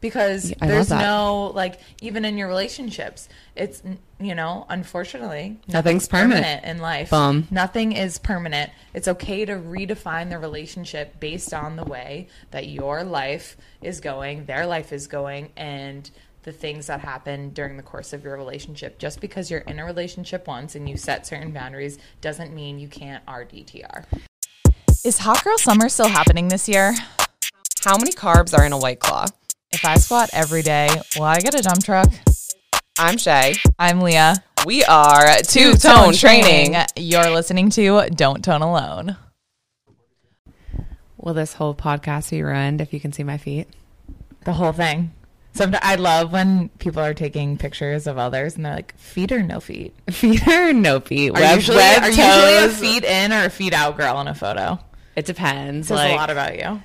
because I love there's no like even in your relationships, it's you know unfortunately Nothing's permanent. in life. Bum. Nothing is permanent. It's okay to redefine the relationship based on the way that your life is going, their life is going, and the things that happen during the course of your relationship. Just because you're in a relationship once and you set certain boundaries doesn't mean you can't RDTR. Is Hot Girl Summer still happening this year? How many carbs are in a white claw? If I squat every day, will I get a dump truck? I'm Shay. I'm Leah. We are Two Tone Training. You're listening to Don't Tone Alone. Will this whole podcast be ruined if you can see my feet? The whole thing. Sometimes I love when people are taking pictures of others and they're like, feet or no feet? Feet or no feet? Are Web- usually, web are usually a feet in or a feet out girl in a photo? It depends. Says like, a lot about you.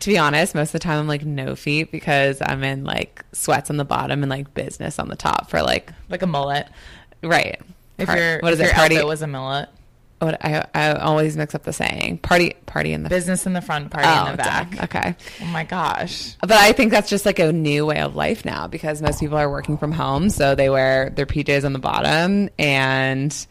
To be honest, most of the time I'm like no feet because I'm in like sweats on the bottom and like business on the top for like Like a mullet. right. If Par- your what is if it? Party. was a mullet. what I I always mix up the saying. Party party in the Business in the front, party oh, in the back. duh. Okay. Oh my gosh. But I think that's just like a new way of life now because most people are working from home, so they wear their PJs on the bottom and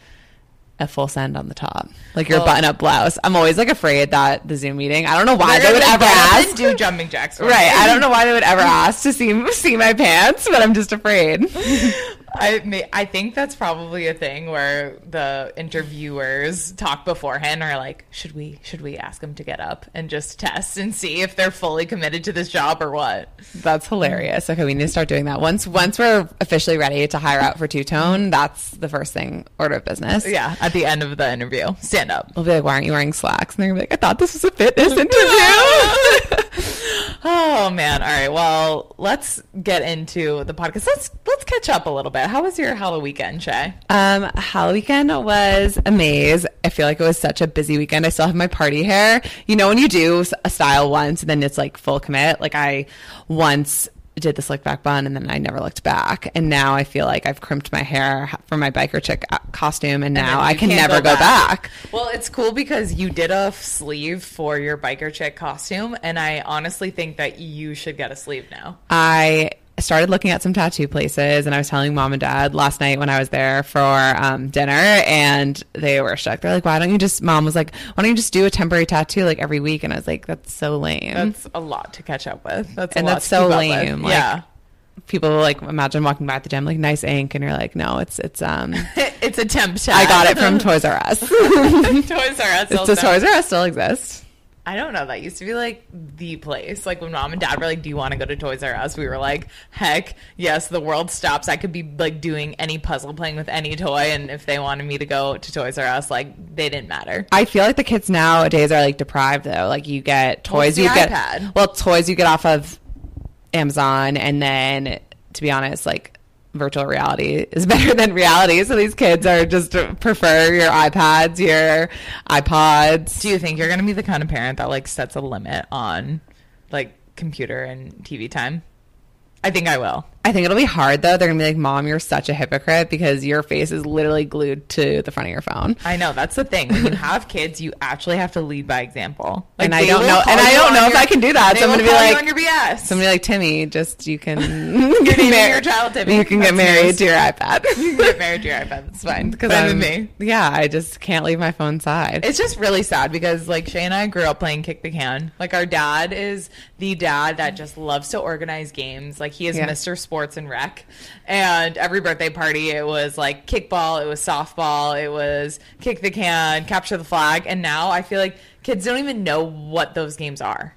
a full send on the top, like your Well- button-up blouse. I'm always like afraid that the Zoom meeting. I don't know why They're would ever ask. do jumping jacks. Right. I don't know why they would ever ask to see see my pants, but I'm just afraid. I may, I think that's probably a thing where the interviewers talk beforehand are like, should we should we ask them to get up and just test and see if they're fully committed to this job or what? That's hilarious. Okay, we need to start doing that. Once once we're officially ready to hire out for two tone, that's the first thing order of business. Yeah, at the end of the interview, stand up. We'll be like, why aren't you wearing slacks? And they're gonna be like, I thought this was a fitness interview. Oh man! All right, well, let's get into the podcast. Let's let's catch up a little bit. How was your Halloween weekend, Shay? um, Halloween weekend was a maze. I feel like it was such a busy weekend. I still have my party hair. You know, when you do a style once and then it's like full commit. Like I once did the slick back bun and then I never looked back. And now I feel like I've crimped my hair for my biker chick uh, costume, and now then I can never go back. Well, it's cool because you did a sleeve for your biker chick costume, and I honestly think that you should get a sleeve now. I started looking at some tattoo places and I was telling mom and dad last night when I was there for um, dinner and they were shocked. They're like, why don't you just, mom was like, why don't you just do a temporary tattoo like every week? And I was like, that's so lame. That's a lot to catch up with. That's and that's so lame. Like, yeah, People like imagine walking by at the gym, like nice ink. And you're like, no, it's, it's, um, it's a temp tag. I got it from Toys R Us. Toys R Us. It's the Toys R Us still exists. I don't know. That used to be like the place. Like when mom and dad were like, "Do you want to go to Toys R Us?" We were like, "Heck, yes." The world stops. I could be like doing any puzzle, playing with any toy, and if they wanted me to go to Toys R Us, like they didn't matter. I feel like the kids nowadays are like deprived though. Like you get toys you get iPad. well toys you get off of Amazon and then to be honest like virtual reality is better than reality. So these kids are just uh, prefer your iPads, your iPods. Do you think you're gonna be the kind of parent that like sets a limit on like computer and TV time? I think I will. I think it'll be hard though. They're gonna be like, "Mom, you're such a hypocrite because your face is literally glued to the front of your phone." I know that's the thing. When you have kids, you actually have to lead by example. And I don't know- and I don't on know if I can do that. So I'm gonna be like- on your BS. Somebody like Timmy, just you can get naming mar- your child Timmy. You can get married nice. to your iPad. You can get married to your iPad. That's fine. because I'm me. Yeah, I just can't leave my phone side. It's just really sad because like Shay and I grew up playing kick the can. Like our dad is the dad that just loves to organize games. Like he is Yeah. Mr. Sports and Rec. And every birthday party it was like kickball, it was softball, it was kick the can, capture the flag. And now I feel like kids don't even know what those games are.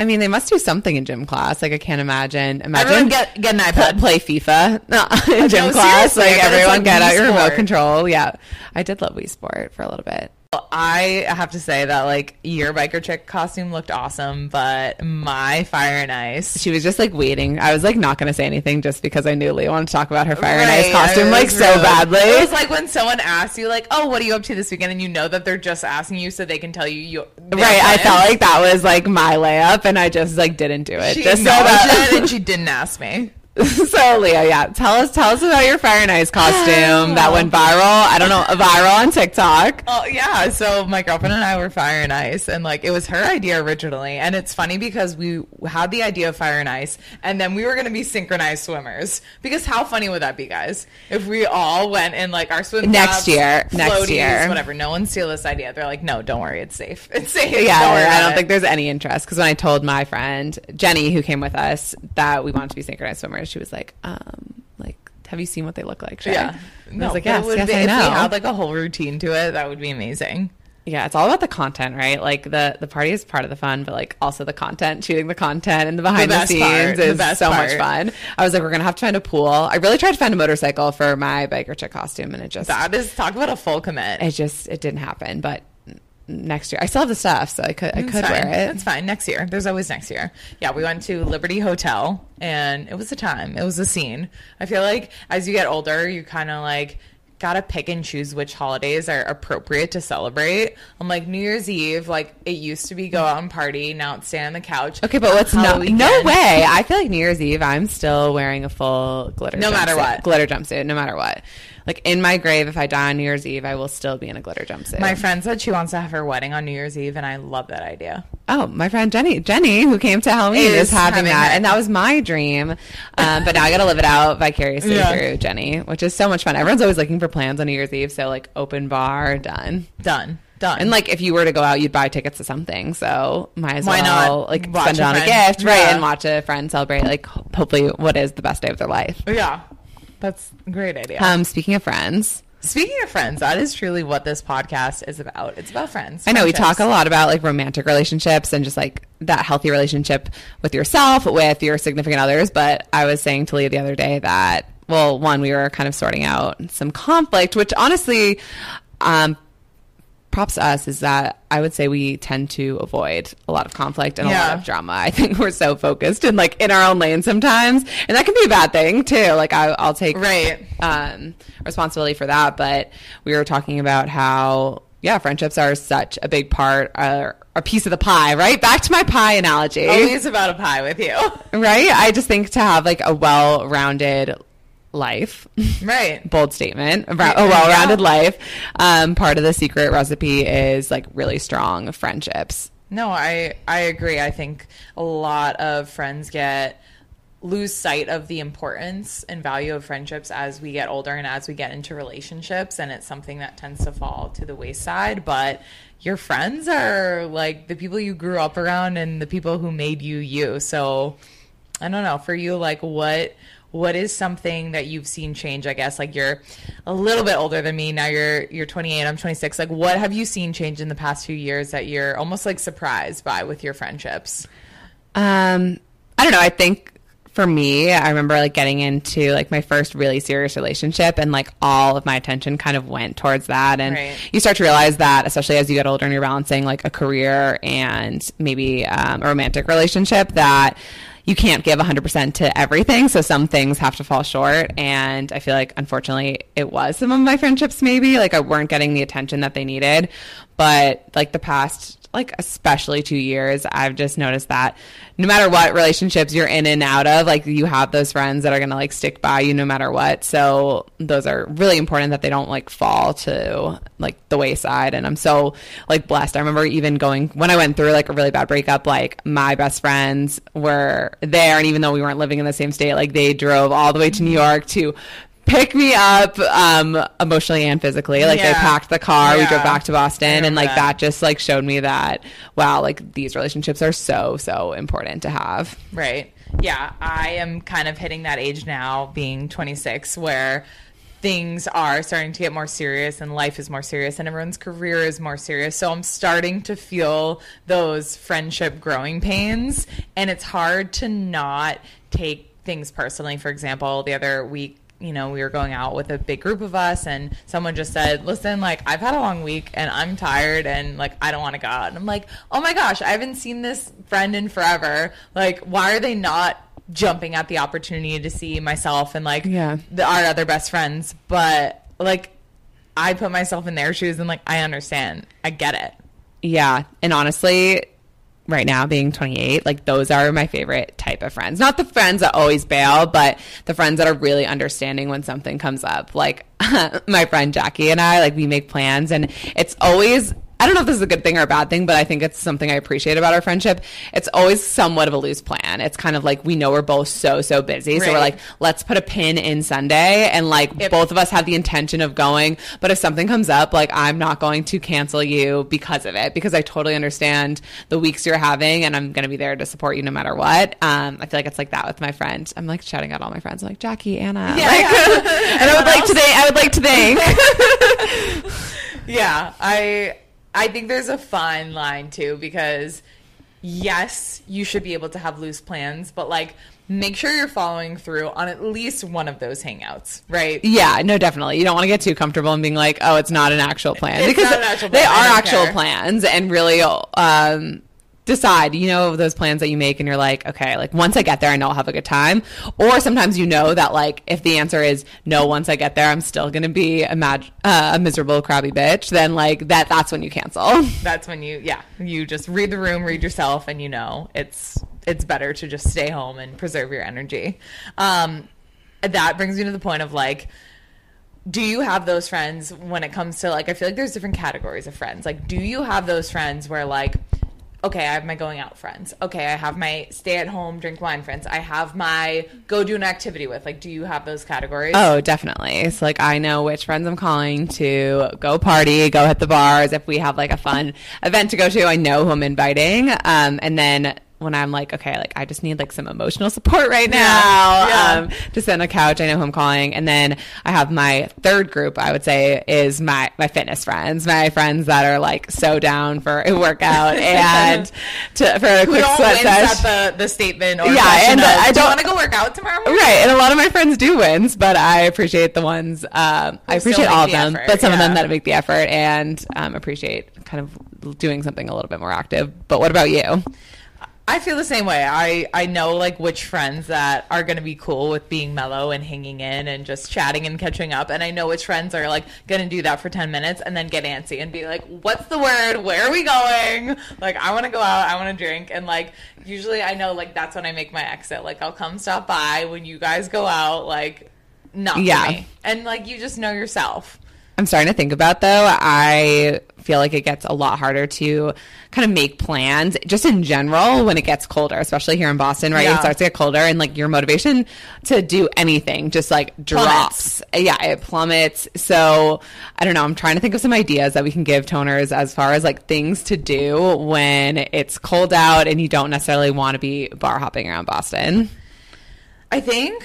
I mean, they must do something in gym class. Like I can't imagine. Imagine Everyone get get an iPad. play FIFA no, in gym no, class. Like I bet it's everyone like get Wii out your remote control. Yeah, I did love Wii Sport for a little bit. I have to say that like your biker chick costume looked awesome, but my fire and ice She was just like waiting. I was like not going to say anything just because I knew Leah wanted to talk about her fire and ice Right, costume like so rude. badly. It was like when someone asks you, like, "Oh, what are you up to this weekend?" and you know that they're just asking you so they can tell you. you right, I felt like that was like my layup, and I just like didn't do it. she just so that it and she didn't ask me. so Leah, yeah, tell us tell us about your Fire and Ice costume that went viral. I don't know, viral on TikTok. Oh yeah, so my girlfriend and I were Fire and Ice, and like it was her idea originally. And it's funny because we had the idea of Fire and Ice, and then we were gonna be synchronized swimmers. Because how funny would that be, guys? If we all went in like our swim Next year, next year. whatever. No one steal this idea. They're like, no, don't worry, it's safe. It's safe. Yeah, Don't I don't it." think there's any interest because when I told my friend Jenny, who came with us, that we wanted to be synchronized swimmers, she was like, um, like, have you seen what they look like? Shay? Yeah. And I was like, yes, yes, be- I If know. we had like a whole routine to it, that would be amazing. yeah, it's all about the content, right? Like the the party is part of the fun, but like also the content, shooting the content and the behind the, best scenes part, is best so much fun. I was like, we're gonna have to find a pool. I really tried to find a motorcycle for my biker chick costume, and it just That is talk about a full commit. it just it didn't happen. But next year, I still have the stuff, so I could I could wear it. It's fine. Next year. There's always next year. Yeah, we went to Liberty Hotel and it was a time. It was a scene. I feel like as you get older, you kind of like gotta pick and choose which holidays are appropriate to celebrate. I'm like New Year's Eve, like it used to be go out and party, now it's stay on the couch. Okay, but what's no no way? I feel like New Year's Eve, I'm still wearing a full glitter. No matter what. glitter jumpsuit, no matter what. Like in my grave, if I die on New Year's Eve, I will still be in a glitter jumpsuit. My friend said she wants to have her wedding on New Year's Eve, and I love that idea. oh, my friend Jenny, Jenny, who came to Halloween, is, Is having, having that, and that was my dream. Um, but now I got to live it out vicariously Yeah. through Jenny, which is so much fun. Everyone's always looking for plans on New Year's Eve, so like open bar, done. Done. Done. And like if you were to go out, you'd buy tickets to something. So might as Why well not like spend it on a gift, right? Yeah. And watch a friend celebrate like hopefully what is the best day of their life. yeah, that's a great idea. Um, speaking of friends, Speaking of friends, that is truly what this podcast is about. It's about friends. I know we talk a lot about like romantic relationships and just like that healthy relationship with yourself, with your significant others. But I was saying to Leah the other day that, well, one, we were kind of sorting out some conflict, which honestly, um, props to us is that I would say we tend to avoid a lot of conflict and a lot of drama. I think we're so focused and like in our own lane sometimes, and that can be a bad thing too. Like I, I'll take Right. um, responsibility for that. But we were talking about how, yeah, friendships are such a big part, uh, a piece of the pie, right? Back to my pie analogy, Always about a pie with you. right? I just think to have like a well rounded life, right. bold statement, a a well rounded life, um, part of the secret recipe is like really strong friendships. No, I I agree. I think a lot of friends get lose sight of the importance and value of friendships as we get older and as we get into relationships and it's something that tends to fall to the wayside, but your friends are like the people you grew up around and the people who made you you. So I don't know, for you like what what is something that you've seen change, I guess? Like you're a little bit older than me. Now you're you're 28, I'm 26. Like what have you seen change in the past few years that you're almost like surprised by with your friendships? Um, I don't know. I think for me, I remember like getting into like my first really serious relationship and like all of my attention kind of went towards that. And Right. you start to realize that, especially as you get older and you're balancing like a career and maybe um, a romantic relationship, that you can't give 100% to everything. So some things have to fall short. And I feel like, unfortunately, it was some of my friendships maybe. Like I weren't getting the attention that they needed. But like the past like especially two years, I've just noticed that no matter what relationships you're in and out of, like you have those friends that are gonna like stick by you no matter what. So those are really important that they don't like fall to like the wayside. And I'm so like blessed. I remember even going when I went through like a really bad breakup, like my best friends were there, and even though we weren't living in the same state, like they drove all the way to New York to pick me up um emotionally and physically like they packed the car we drove back to boston and like that. that just like showed me that wow like these relationships are so so important to have Right. Yeah, I am kind of hitting that age now, being 26, where things are starting to get more serious and life is more serious and everyone's career is more serious. So I'm starting to feel those friendship growing pains and it's hard to not take things personally. For example, the other week you know, we were going out with a big group of us, and someone just said, Listen, like, I've had a long week and I'm tired and, like, I don't want to go out. And I'm like, Oh my gosh, I haven't seen this friend in forever. Like, why are they not jumping at the opportunity to see myself and, like, Yeah. the, our other best friends? But, like, I put myself in their shoes and, like, I understand. I get it. yeah and honestly right now being 28 like those are my favorite type of friends. Not the friends that always bail but the friends that are really understanding when something comes up. Like my friend jackie and i like we make plans and it's always I don't know if this is a good thing or a bad thing, but I think it's something I appreciate about our friendship. It's always somewhat of a loose plan. It's kind of like we know we're both so so busy, so we're like, let's put a pin in Sunday, and like If- both of us have the intention of going. But if something comes up, like I'm not going to cancel you because of it, because I totally understand the weeks you're having, and I'm going to be there to support you no matter what. Um, I feel like it's like that with my friend. I'm like shouting out all my friends, I'm like Jackie, Anna, Yeah, like, yeah. and I would like to thank. I would like to thank. Yeah, I I think there's a fine line too because yes, you should be able to have loose plans, but like make sure you're following through on at least one of those hangouts, right? Yeah, no, definitely. You don't want to get too comfortable and being like, "Oh, it's not an actual plan," It's because an actual they plan. I are actual care. plans, and really um, decide. You know those plans that you make, and you're like, "Okay, like once I get there, I know I'll have a good time." Or sometimes you know that like if the answer is no, once I get there, I'm still going to be a, mag- uh, a miserable, crabby bitch. Then like that, that's when you cancel. That's when you yeah, you just read the room, read yourself and you know it's it's better to just stay home and preserve your energy. Um that brings me to the point of like do you have those friends when it comes to like I feel like there's different categories of friends. Like do you have those friends where like okay, I have my going out friends. Okay, I have my stay at home drink wine friends. I have my go do an activity with. Like do you have those categories? Oh, definitely. It's like I know which friends I'm calling to go party, go hit the bars. If we have like a fun event to go to, I know who I'm inviting. Um, and then when I'm like, okay, like I just need like some emotional support right now, Yeah. um, to sit on a couch. I know who I'm calling. And then I have my third group. I would say is my my fitness friends, my friends that are like so down for a workout and to for a quick sweat sesh. at the, the statement or Yeah, and of, I do don't- want to go work out tomorrow morning? Right, and a lot of my friends do wins, but I appreciate the ones. Um, I appreciate all of the them, effort, but some of them that make the effort and um, appreciate kind of doing something a little bit more active. But what about you? I feel the same way. I I know like which friends that are going to be cool with being mellow and hanging in and just chatting and catching up, and I know which friends are like going to do that for ten minutes and then get antsy and be like, "What's the word? Where are we going? Like, I want to go out. I want to drink." And like, usually I know like that's when I make my exit. Like, I'll come stop by when you guys go out. Like, not Yeah. me. And like, you just know yourself. I'm starting to think about though. I feel like it gets a lot harder to kind of make plans just in general when it gets colder, especially here in Boston, right? Yeah. It starts to get colder and like your motivation to do anything just like drops. Yeah, it plummets. So I don't know. I'm trying to think of some ideas that we can give toners as far as like things to do when it's cold out and you don't necessarily want to be bar hopping around Boston. I think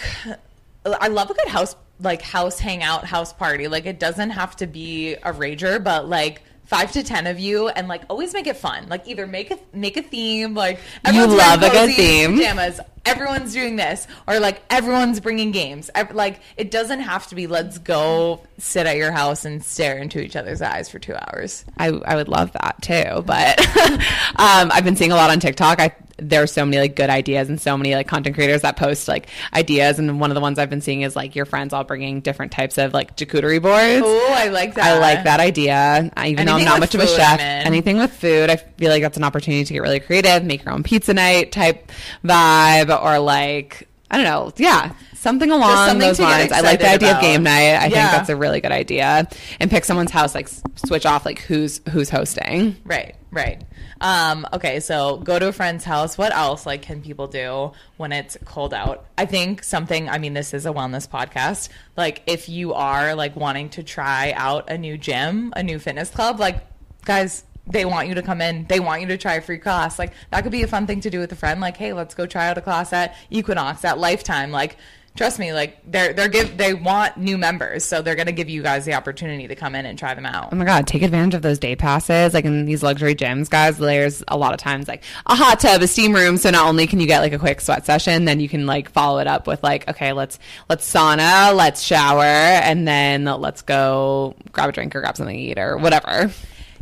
I love a good house like house hangout, house party. Like it doesn't have to be a rager, but like five to ten of you, and like always make it fun. Like either make a make a theme, like everyone's love a good theme. pajamas. Everyone's doing this, or like everyone's bringing games. Like it doesn't have to be. Let's go sit at your house and stare into each other's eyes for two hours. I, I would love that too, but um, I've been seeing a lot on TikTok. I there's so many like good ideas and so many like content creators that post like ideas, and one of the ones I've been seeing is like your friends all bringing different types of like charcuterie boards. Oh, I like that. I like that idea. I, even though I'm not much of a chef, anything with food, I feel like that's an opportunity to get really creative, make your own pizza night type vibe, or like I don't know, yeah, something along something those lines. I like the idea of game night. I think that's a really good idea, and pick someone's house, like switch off like who's who's hosting. Right, right. Um, okay, so go to a friend's house. What else like can people do when it's cold out? I think something I mean this is a wellness podcast. Like if you are like wanting to try out a new gym, a new fitness club, like guys they want you to come in. They want you to try a free class. Like that could be a fun thing to do with a friend. Like, hey, let's go try out a class at Equinox, at Lifetime. Like, trust me, like they're they're give they want new members, so they're gonna give you guys the opportunity to come in and try them out. Oh my god, take advantage of those day passes. Like in these luxury gyms, guys, there's a lot of times like a hot tub, a steam room. So not only can you get like a quick sweat session, then you can like follow it up with like, okay, let's let's sauna, let's shower, and then let's go grab a drink or grab something to eat or whatever.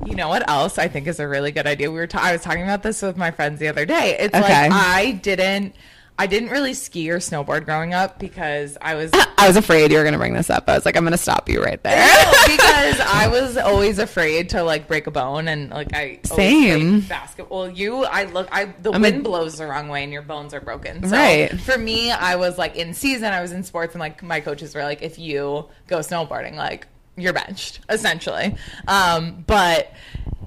You know what else I think is a really good idea? We were ta- I was talking about this with my friends the other day. It's Okay. like I didn't I didn't really ski or snowboard growing up because I was I was afraid you were going to bring this up. I was like, I'm going to stop you right there. because I was always afraid to like break a bone and like I always Same. basketball. You, I look, I the I'm a- wind blows the wrong way and your bones are broken. So Right. For me, I was like in season. I was in sports and like my coaches were like, if you go snowboarding, like you're benched essentially. Um, but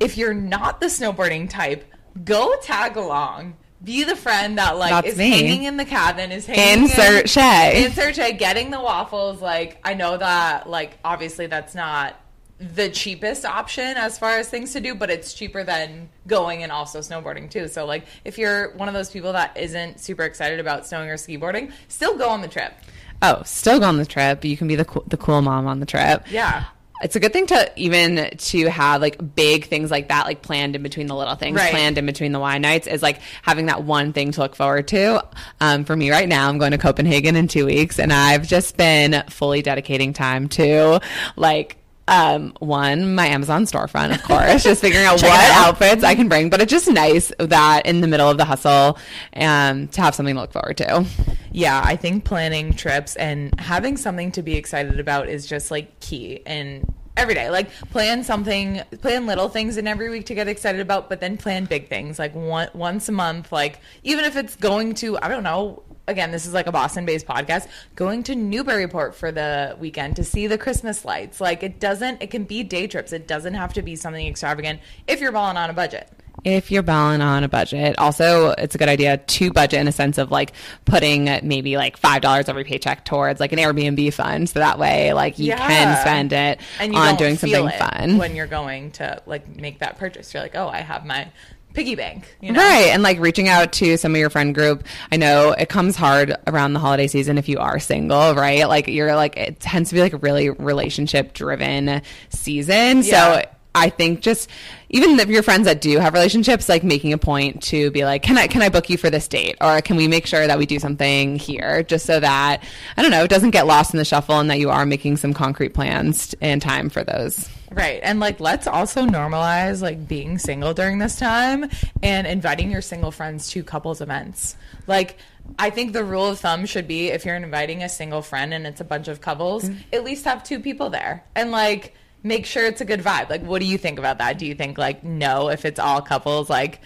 if you're not the snowboarding type, go tag along. Be the friend that like That's is me. hanging in the cabin, is hanging Insert in, Shay. Insert Shay, getting the waffles. Like I know that like obviously that's not the cheapest option as far as things to do, but it's cheaper than going and also snowboarding too. So like if you're one of those people that isn't super excited about snowing or skiboarding, still go on the trip. Oh, still go on the trip. You can be the cool, the cool mom on the trip. Yeah. It's a good thing to even to have like big things like that, like planned in between the little things, Right. planned in between the wine nights, is like having that one thing to look forward to. Um, for me right now, I'm going to Copenhagen in two weeks, and I've just been fully dedicating time to like um one my amazon storefront of course just figuring out what out. outfits i can bring but it's just nice that in the middle of the hustle um to have something to look forward to Yeah, I think planning trips and having something to be excited about is just like key and every day. Like plan something, plan little things in every week to get excited about, but then plan big things like one, once a month. Like even if it's going to, I don't know. Again, this is like a Boston-based podcast. Going to Newburyport for the weekend to see the Christmas lights. Like it doesn't. It can be day trips. It doesn't have to be something extravagant if you're balling on a budget. if you're balling on a budget. Also, it's a good idea to budget in a sense of like putting maybe like five dollars every paycheck towards like an Airbnb fund, so that way like you Yeah. can spend it and you on doing something fun. when you're going to like make that purchase. You're like, oh, I have my piggy bank. You know? Right. And like reaching out to some of your friend group. I know it comes hard around the holiday season if you are single, right? Like you're like, it tends to be like a really relationship driven season. Yeah. So I think just even if your friends that do have relationships, like making a point to be like, can I can I book you for this date, or can we make sure that we do something here, just so that I don't know, it doesn't get lost in the shuffle, and that you are making some concrete plans and time for those. Right. And like let's also normalize like being single during this time and inviting your single friends to couples events. Like I think the rule of thumb should be if you're inviting a single friend and it's a bunch of couples, mm. at least have two people there. And like make sure it's a good vibe. Like what do you think about that? Do you think like no if it's all couples like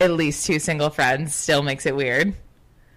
at least two single friends still makes it weird?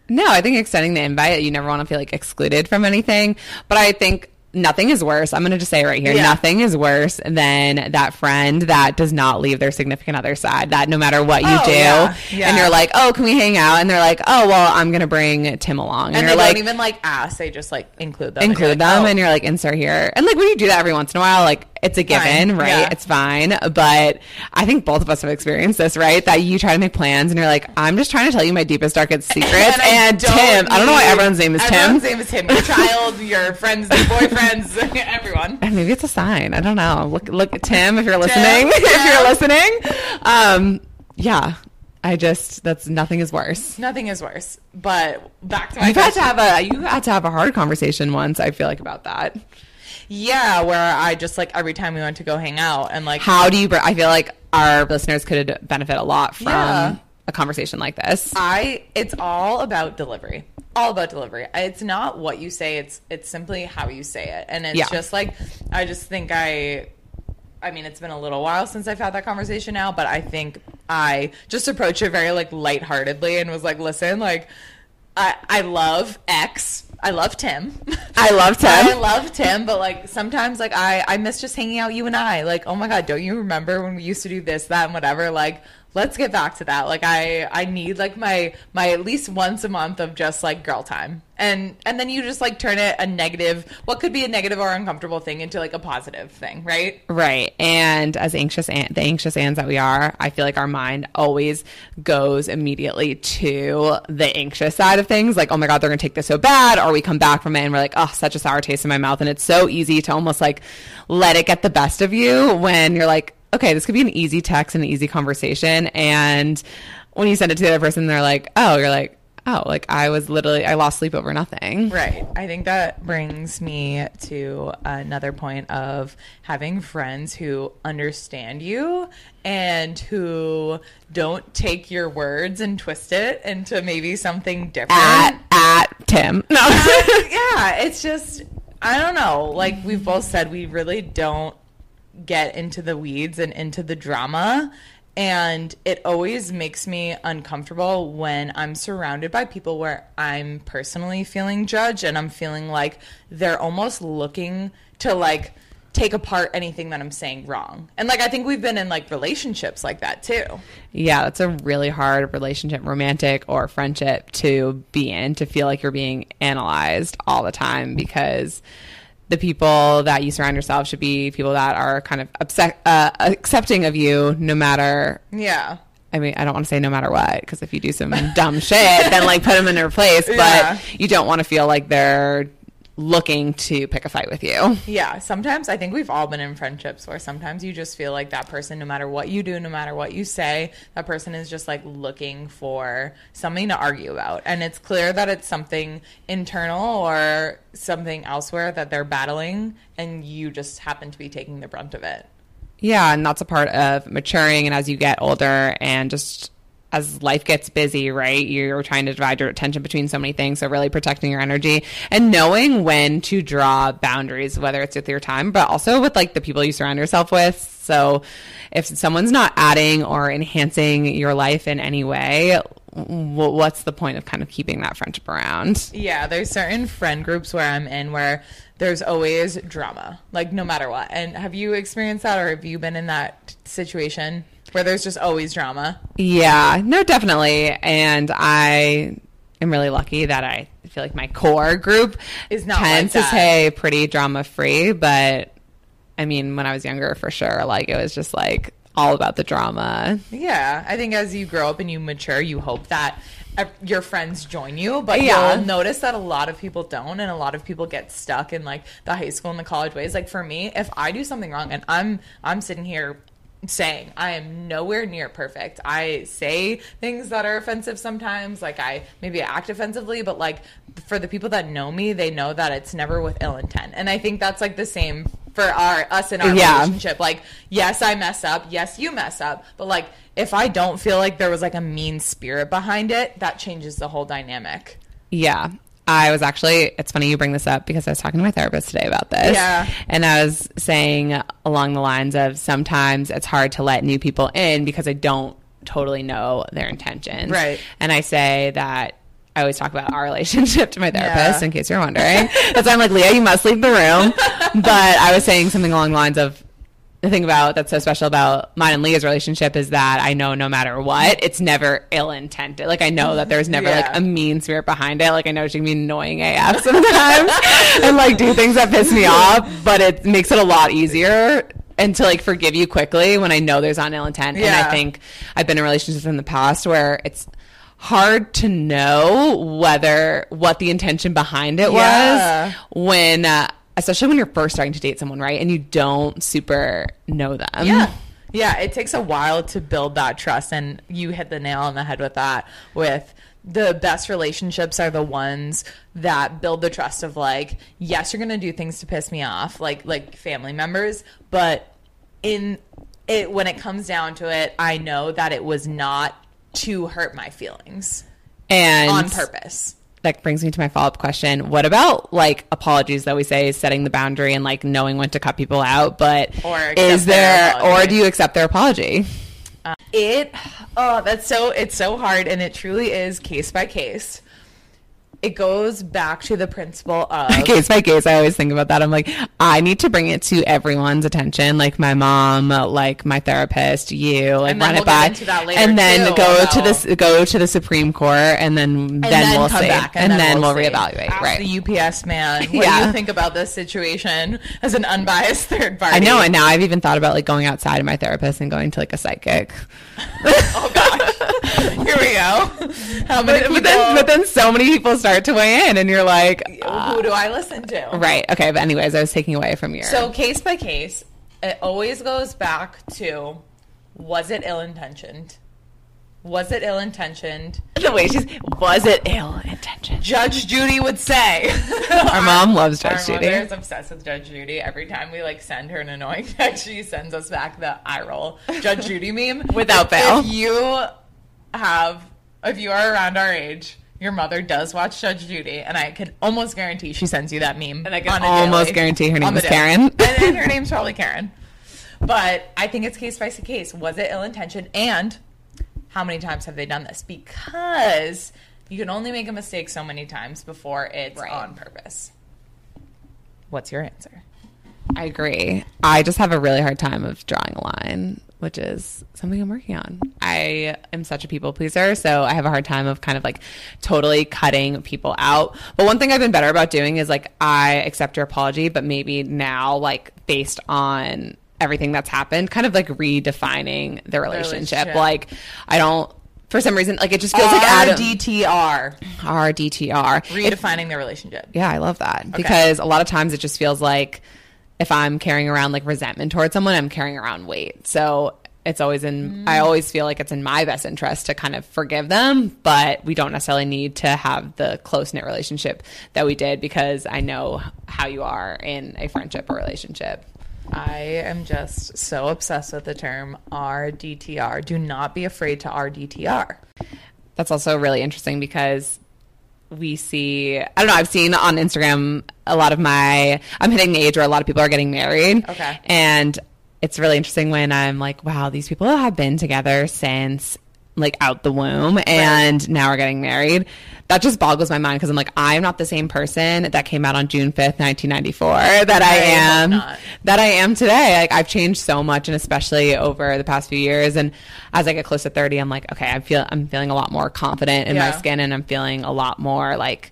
No, I think extending the invite, you never want to feel like excluded from anything. But I think nothing is worse. I'm going to just say right here. Yeah. Nothing is worse than that friend that does not leave their significant other side. That no matter what you Oh, do, yeah. Yeah. and you're like, oh, can we hang out? And they're like, oh, well, I'm going to bring Tim along. And you're they like, don't even like ask, they just like include them. and include like, them oh. and you're like insert here and like when you do that every once in a while like it's a given Fine, right? Yeah. it's fine. But i think both of us have experienced this right? That you try to make plans and you're like i'm just trying to tell you my deepest darkest secrets. And, don't tim i don't know why everyone's name is everyone's tim. Everyone's name is Tim. Your child, your friends, your boyfriends, everyone. and maybe it's a sign. I don't know. Look look at tim if you're listening. Tim, if you're listening. Um yeah. I just that's nothing is worse. Nothing is worse. But back to my you've had to have a you had to have a hard conversation once i feel like about that yeah, where I just like every time we went to go hang out and like how do you br- i feel like our listeners could benefit a lot from Yeah. a conversation like this I it's all about delivery. All about delivery. It's not what you say, it's it's simply how you say it. And it's Yeah. just like I just think I I mean, it's been a little while since I've had that conversation now, but I think I just approached it very like lightheartedly and was like, listen, like I I love X. I love Tim. I love Tim. I love Tim, but like sometimes like I I miss just hanging out you and I. Like, oh my god, don't you remember when we used to do this, that, and whatever? Like, let's get back to that. Like I I need like my my at least once a month of just like girl time. And and then you just like turn it a negative what could be a negative or uncomfortable thing into like a positive thing, right? Right. And as anxious and the anxious ants that we are, I feel like our mind always goes immediately to the anxious side of things. Like, oh my God, they're gonna take this so bad, or we come back from it and we're like, oh, such a sour taste in my mouth. And it's so easy to almost like let it get the best of you when you're like, okay, this could be an easy text and an easy conversation. And when you send it to the other person, they're like, oh, you're like, oh, like I was literally I lost sleep over nothing. Right. I think that brings me to another point of having friends who understand you and who don't take your words and twist it into maybe something different. At at Tim. No. yeah, it's just I don't know. Like we've both said, we really don't get into the weeds and into the drama. And it always makes me uncomfortable when I'm surrounded by people where I'm personally feeling judged and I'm feeling like they're almost looking to like take apart anything that I'm saying wrong. And like I think we've been in like relationships like that too. Yeah, that's a really hard relationship, romantic or friendship to be in, to feel like you're being analyzed all the time because the people that you surround yourself should be people that are kind of upset, uh, accepting of you no matter. Yeah. I mean, I don't want to say no matter what, because if you do some dumb shit, then like put them in their place. Yeah. But you don't want to feel like they're looking to pick a fight with you. Yeah, sometimes I think we've all been in friendships where sometimes you just feel like that person, no matter what you do, no matter what you say, that person is just like looking for something to argue about. And it's clear that it's something internal or something elsewhere that they're battling, and you just happen to be taking the brunt of it. Yeah, and that's a part of maturing and as you get older and just as life gets busy, right? You're trying to divide your attention between so many things. So really protecting your energy and knowing when to draw boundaries, whether it's with your time, but also with like the people you surround yourself with. So if someone's not adding or enhancing your life in any way, what's the point of kind of keeping that friendship around? Yeah, there's certain friend groups where I'm in where there's always drama, like no matter what. And have you experienced that or have you been in that situation where there's just always drama? Yeah, no, definitely. And I am really lucky that I feel like my core group Is not tends like to stay pretty drama free. But I mean, when I was younger, for sure, like it was just like all about the drama. Yeah, I think as you grow up and you mature, you hope that your friends join you, but Yeah. you'll notice that a lot of people don't, and a lot of people get stuck in like the high school and the college ways. Like for me, if I do something wrong and I'm I'm sitting here saying I am nowhere near perfect. I say things that are offensive sometimes, like I maybe act offensively, but like for the people that know me, they know that it's never with ill intent. And I think that's like the same for our us in our Yeah. relationship. Like, yes, I mess up. Yes, you mess up. But like if I don't feel like there was like a mean spirit behind it, that changes the whole dynamic. Yeah. I was actually, it's funny you bring this up because I was talking to my therapist today about this. Yeah. And I was saying along the lines of sometimes it's hard to let new people in because I don't totally know their intentions. Right. And I say that I always talk about our relationship to my therapist Yeah. in case you're wondering. Because I'm like, Leah, you must leave the room. but I was saying something along the lines of, the thing about that's so special about mine and Leah's relationship is that I know no matter what, it's never ill intended. Like I know that there's never Yeah. like a mean spirit behind it. Like I know she can be annoying AF sometimes and like do things that piss me off, but it makes it a lot easier and to like forgive you quickly when I know there's not ill intent. And I think I've been in relationships in the past where it's hard to know whether what the intention behind it Yeah. was when uh, especially when you're first starting to date someone right and you don't super know them Yeah. Yeah, it takes a while to build that trust and you hit the nail on the head with that with the best relationships are the ones that build the trust of like yes you're going to do things to piss me off like like family members but in it when it comes down to it I know that it was not to hurt my feelings and on purpose. That brings me to my follow-up question. What about like apologies that we say is setting the boundary and like knowing when to cut people out but Or is there or do you accept their apology? It oh that's so it's so hard and it truly is case by case. It goes back to the principle of case by case i always think about that i'm like i need to bring it to everyone's attention like my mom like my therapist you like And then run we'll it by get into that later, and then too, go to this go to the supreme court and then and then, we'll come see back and, then, we'll, see. reevaluate Ask right the UPS man. What do Yeah. you think about this situation as an unbiased third party? I know, and now I've even thought about like going outside of my therapist and going to like a psychic. oh gosh, here we go. How many But, people? but then, but then so many people start to weigh in, and you're like, who do I listen to? Uh, right, okay. But anyways, I was taking away from your. So case by case, it always goes back to was it ill intentioned? Was it ill intentioned? The way she's was it ill intentioned? Judge Judy would say. Our mom loves Our Judge Judy. mother is obsessed with Judge Judy. Every time we like send her an annoying text, she sends us back the eye roll Judge Judy meme Without fail. If you have, if you are around our age, your mother does watch Judge Judy, and I can almost guarantee she sends you that meme. And I can almost daily- guarantee her name is. Karen. and, and her name's probably Karen. But I think it's case by case. Was it ill intention? And how many times have they done this? Because you can only make a mistake so many times before it's Right. on purpose. What's your answer? I agree. I just have a really hard time of drawing a line, which is something I'm working on. I am such a people pleaser, so I have a hard time of kind of like totally cutting people out. But one thing I've been better about doing is like I accept your apology, but maybe now like based on everything that's happened, kind of like redefining the relationship. relationship. Like I don't for some reason like it just feels like Adam RDTR. our It Redefining the relationship. yeah, I love that because a lot of times it just feels like if I'm carrying around like resentment towards someone, I'm carrying around weight. So it's always in, I mm. always feel like it's in my best interest to kind of forgive them, but we don't necessarily need to have the close knit relationship that we did because I know how you are in a friendship or relationship. I am just so obsessed with the term RDTR. Do not be afraid to RDTR. that's also really interesting because we see I don't know, I've seen on Instagram a lot of my I'm hitting the age where a lot of people are getting married. Okay. And it's really interesting when I'm like, wow, these people have been together since like out the womb and now we're getting married. That just boggles my mind because I'm like, I'm not the same person that came out on June 5th, 1994 that I, I hope am that I am today. Like I've changed so much and especially over the past few years and as I get close to 30 I'm like okay I feel I'm feeling a lot more confident in my skin and I'm feeling a lot more like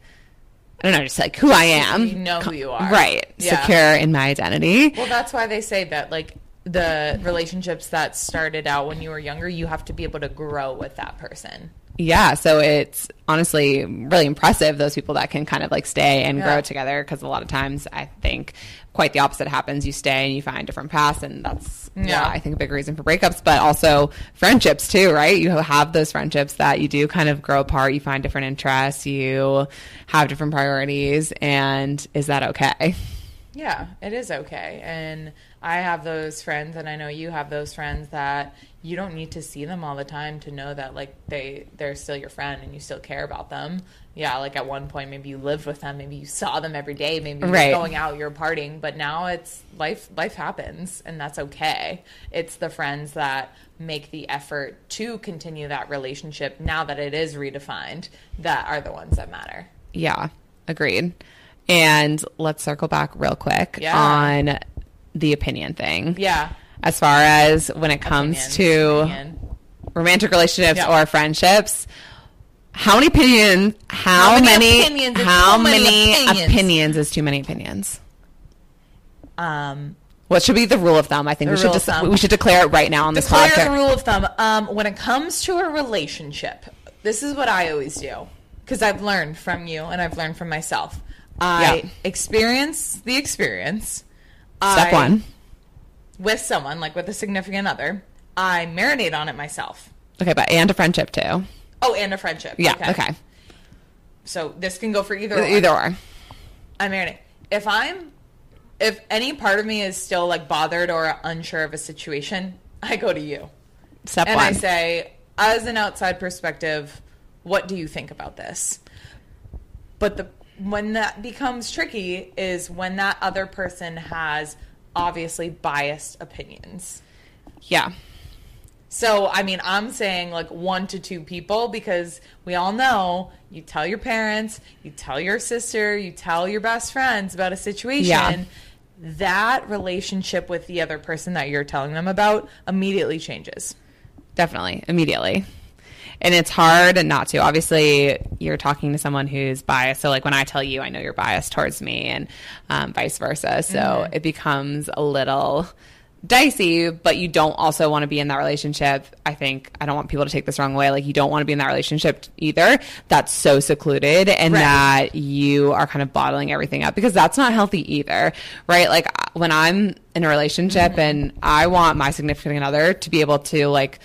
I don't know just like who I am. You know who you are. Right. Yeah. Secure in my identity. Well, that's why they say that, like, the relationships that started out when you were younger, you have to be able to grow with that person. Yeah, so it's honestly really impressive those people that can kind of like stay and Yeah. grow together because a lot of times I think quite the opposite happens. You stay and you find different paths, and that's Yeah. yeah, I think a big reason for breakups, but also friendships too, right? You have those friendships that you do kind of grow apart. You find different interests, you have different priorities, and is that okay? Yeah, it is okay. And I have those friends, and I know you have those friends that you don't need to see them all the time to know that like they they're still your friend and you still care about them. Yeah, like at one point maybe you lived with them, maybe you saw them every day, maybe you're Right. going out, you're partying, but now it's life life happens and that's okay. It's the friends that make the effort to continue that relationship now that it is redefined that are the ones that matter. Yeah, agreed. And let's circle back real quick Yeah. on the opinion thing. Yeah. as far as when it comes Opinions, to opinion. romantic relationships Yeah. or friendships. How many opinions? How, How many opinions is how too many opinions? opinions is too many opinions? Um What should be the rule of thumb? I think we should rule of dis- thumb. we should declare it right now on this Declare podcast. the rule of thumb. Um, when it comes to a relationship, this is what I always do because I've learned from you and I've learned from myself. I Yeah. experience the experience. Step I- one. with someone, like with a significant other. I marinate on it myself. Okay, but and a friendship too. Oh, and a friendship. Yeah. Okay. So this can go for either. one. Either or. I marinate. If I'm, if any part of me is still like bothered or unsure of a situation, I go to you. Step one. and one. I say, as an outside perspective, what do you think about this? But the when that becomes tricky is when that other person has obviously biased opinions. yeah. So, I mean, I'm saying like one to two people because we all know you tell your parents, you tell your sister, you tell your best friends about a situation. Yeah. That relationship with the other person that you're telling them about immediately changes. Definitely. Immediately. And it's hard not to. Obviously, you're talking to someone who's biased. So, like when I tell you, I know you're biased towards me, and um, vice versa. So Mm-hmm. it becomes a little dicey, but you don't also want to be in that relationship. I think I don't want people to take this wrong way. Like, you don't want to be in that relationship either that's so secluded and Right. that you are kind of bottling everything up because that's not healthy either, right? Like, when I'm in a relationship Mm-hmm. and I want my significant other to be able to, like,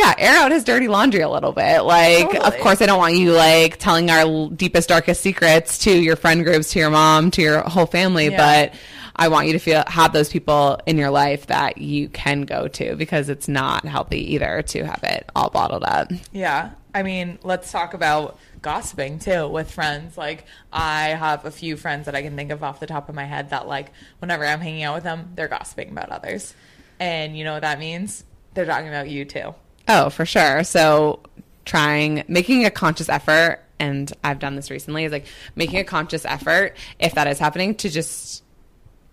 yeah, air out his dirty laundry a little bit. Like, of course, I don't want you like telling our deepest, darkest secrets to your friend groups, to your mom, to your whole family, Yeah. but I want you to feel have those people in your life that you can go to because it's not healthy either to have it all bottled up. Yeah. I mean, let's talk about gossiping too with friends. Like, I have a few friends that I can think of off the top of my head that, like, whenever I'm hanging out with them, they're gossiping about others. And you know what that means? They're talking about you too. Oh, for sure. So trying making a conscious effort and I've done this recently is like making a conscious effort if that is happening to just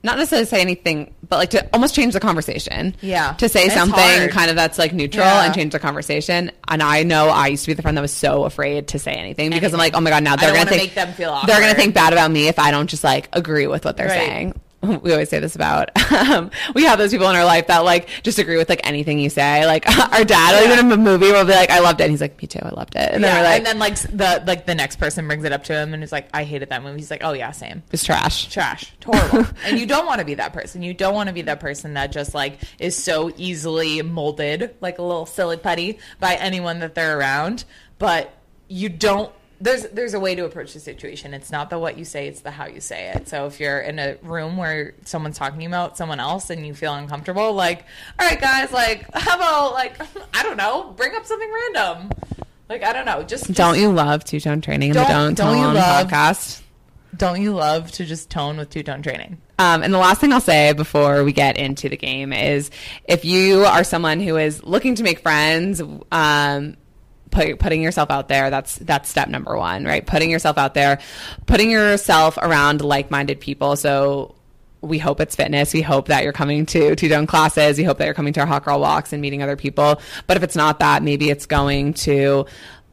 not necessarily say anything, but like to almost change the conversation. Yeah. To say It's something hard. kind of that's like neutral Yeah. and change the conversation. And I know I used to be the friend that was so afraid to say anything because I'm like, oh my God, now they're going to think make them feel awkward. They're going to think bad about me if I don't just like agree with what they're Right. saying. We always say this about um, we have those people in our life that like just agree with like anything you say. Like our dad, Yeah. in a movie, will be like, "I loved it," and he's like, "Me too, I loved it." And then yeah. we're like, and then like the like the next person brings it up to him and is like, I hated that movie. He's like, Oh yeah, same. "It's trash." trash horrible and you don't want to be that person you don't want to be that person that just like is so easily molded like a little silly putty by anyone that they're around but you don't there's there's a way to approach the situation. It's not the what you say it's the how you say it. So if you're in a room where someone's talking about someone else and you feel uncomfortable like all right guys like how about like i don't know bring up something random. Like i don't know just, just Don't you love two tone training in the Don't- Don't Tone you love- podcast? don't you love to just tone with two-tone training? Um, and the last thing I'll say before we get into the game is if you are someone who is looking to make friends, um, put, putting yourself out there, that's, that's step number one, right? Putting yourself out there, putting yourself around like-minded people. So we hope it's fitness. We hope that you're coming to Down classes. We hope that you're coming to our hot girl walks and meeting other people. But if it's not that, maybe it's going to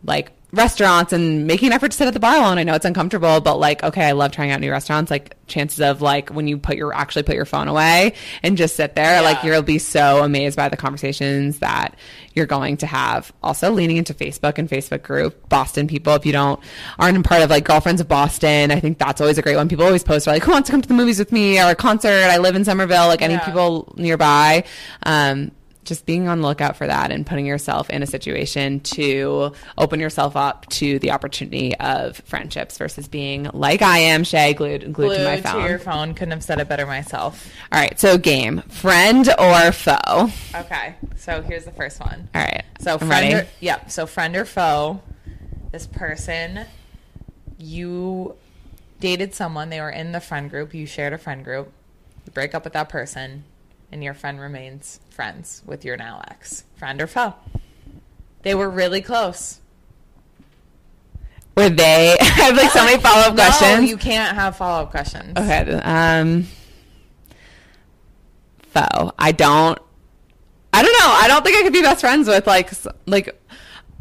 like restaurants and making an effort to sit at the bar alone. I know it's uncomfortable, but like, okay, I love trying out new restaurants. Like chances of like when you put your actually put your phone away and just sit there, like you'll be so amazed by the conversations that you're going to have. Also leaning into Facebook and Facebook group, Boston people. If you don't aren't a part of like girlfriends of Boston, I think that's always a great one. People always post like, who wants to come to the movies with me or a concert? I live in Somerville. Like any Yeah. people nearby. Um, just being on the lookout for that and putting yourself in a situation to open yourself up to the opportunity of friendships versus being like I am, Shay, glued, glued, to my Glued phone. your phone couldn't have said it better myself All right, so game friend or foe. Okay, so here's the first one. All right, So I'm friend ready. or yep. So friend or foe. This person, you dated someone. They were in the friend group. You shared a friend group. You break up with that person, and your friend remains friends with your now ex. Friend or foe. They were really close. Were they? I have like so many follow up No, questions. you can't have follow up questions. Okay. Um, foe. I don't. I don't know. I don't think I could be best friends with like like.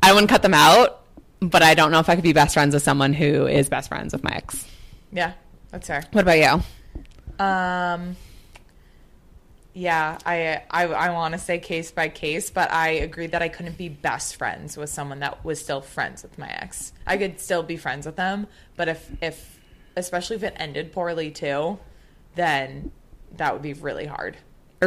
I wouldn't cut them out, but I don't know if I could be best friends with someone who is best friends with my ex. Yeah, that's fair. What about you? Um. Yeah, I I, I want to say case by case, but I agreed that I couldn't be best friends with someone that was still friends with my ex. I could still be friends with them, but if if especially if it ended poorly too, then that would be really hard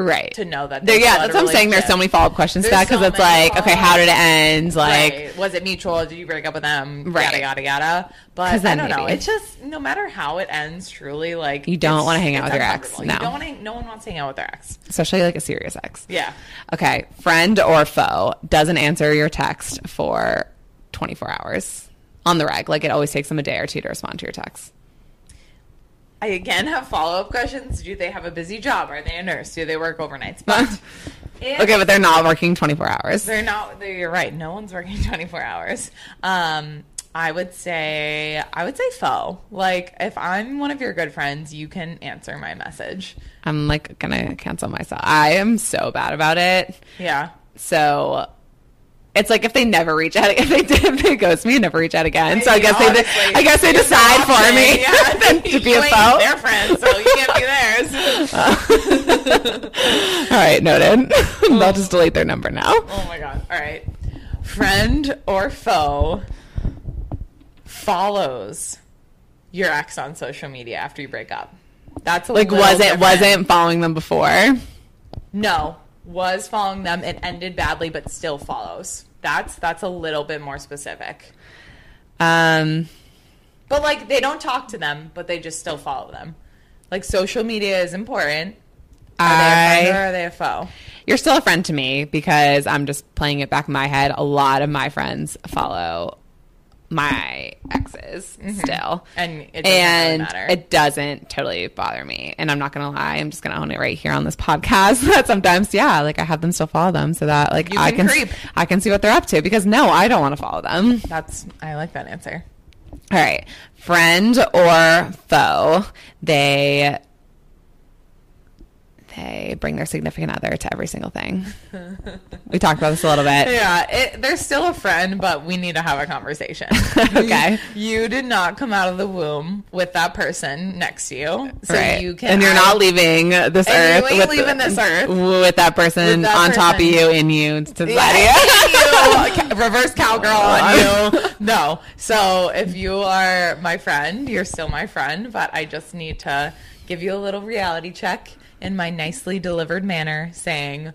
Right. to know that. There, yeah, that's what I'm saying. There's so many follow up questions to that because so it's like, okay, how did it end? Like, Right. was it mutual? Did you break up with them? Right. Yada yada yada. But I don't know. It's just no matter how it ends, truly, like You don't wanna hang out with your ex, no. You don't want to. No one wants to hang out with their ex. especially like a serious ex. Yeah. Okay, friend or foe doesn't answer your text for 24 hours on the reg. Like it always takes them a day or two to respond to your text. I again have follow up questions. Do they have a busy job? Are they a nurse? Do they work overnights? But if Okay, but they're not working 24 hours. they're not. They're, you're right. No one's working 24 hours. Um, I would say I would say foe. Like if I'm one of your good friends, you can answer my message. I'm like gonna cancel myself. I am so bad about it. Yeah. So it's like if they never reach out, if they did, if they ghost me and never reach out again. So I guess they, I guess they decide for me Yeah. to be a foe. Their friends, so you can't be theirs. All right, noted. They'll just delete their number now. Oh my god. All right. Friend or foe follows your ex on social media after you break up. That's a Like wasn't different. wasn't following them before. No. was following them, it ended badly, but still follows. That's that's a little bit more specific. Um, But like they don't talk to them, but they just still follow them. Like social media is important. Are they a friend or I, are they a foe? you're still a friend to me because I'm just playing it back in my head. A lot of my friends follow my exes mm-hmm. still. And it doesn't and really matter. it doesn't totally bother me. And I'm not gonna lie, I'm just gonna own it right here on this podcast. that sometimes, yeah, like I have them still follow them so that like You I can can creep. I can see what they're up to because no, I don't want to follow them. That's I like that answer. All right, friend or foe? They they bring their significant other to every single thing. we talked about this a little bit. Yeah, it, they're still a friend, but we need to have a conversation. Okay. You, you did not come out of the womb with that person next to you, so right. you can. and you're not leaving this And earth you ain't leaving this earth. with that person With that on top of you in you to. Yeah, you, reverse cowgirl on you. No. So if you are my friend, you're still my friend, but I just need to give you a little reality check in my nicely delivered manner saying,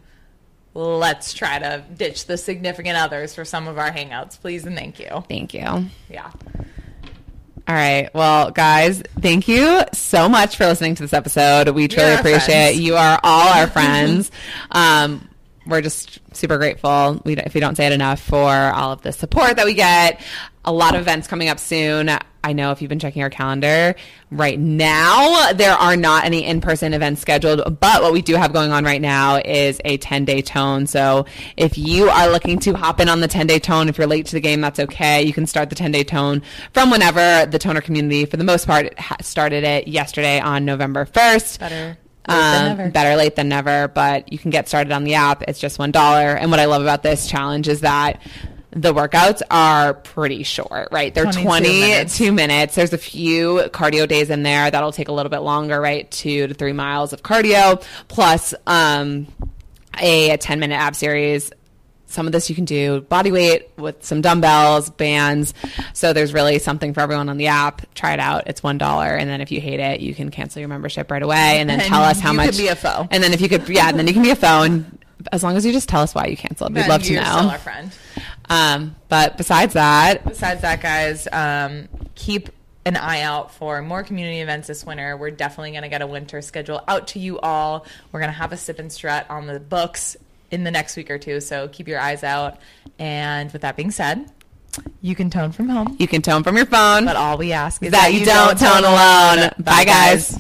let's try to ditch the significant others for some of our hangouts, please and thank you. Thank you. Yeah. All right. Well, guys, thank you so much for listening to this episode. We truly appreciate friends. it. You are all our friends. um, we're just super grateful. We, if we don't say it enough for all of the support that we get. A lot of events coming up soon. I know if you've been checking our calendar right now, there are not any in-person events scheduled, but what we do have going on right now is a 10-day tone. So if you are looking to hop in on the 10-day tone, if you're late to the game, that's okay. You can start the 10-day tone from whenever the toner community, for the most part, started it yesterday on November 1st. Better late than Um, never. better late than never, but you can get started on the app. It's just one dollar. And what I love about this challenge is that the workouts are pretty short, right? They're 22 22 minutes. minutes. There's a few cardio days in there that'll take a little bit longer, right? Two to three miles of cardio plus um, a 10 minute ab series. Some of this you can do body weight with some dumbbells, bands. So there's really something for everyone on the app. Try it out. It's one dollar, and then if you hate it, you can cancel your membership right away, and then And tell us how you much. be a foe. And then if you could, yeah, and then you can be a phone. As long as you just tell us why you canceled, we'd Then love to you're still know. our friend. Um, but besides that, Besides that, guys, um, keep an eye out for more community events this winter. We're definitely going to get a winter schedule out to you all. We're going to have a sip and strut on the books in the next week or two, so keep your eyes out. And with that being said, you can tone from home, you can tone from your phone. but all we ask is that you don't tone alone. Bye, guys.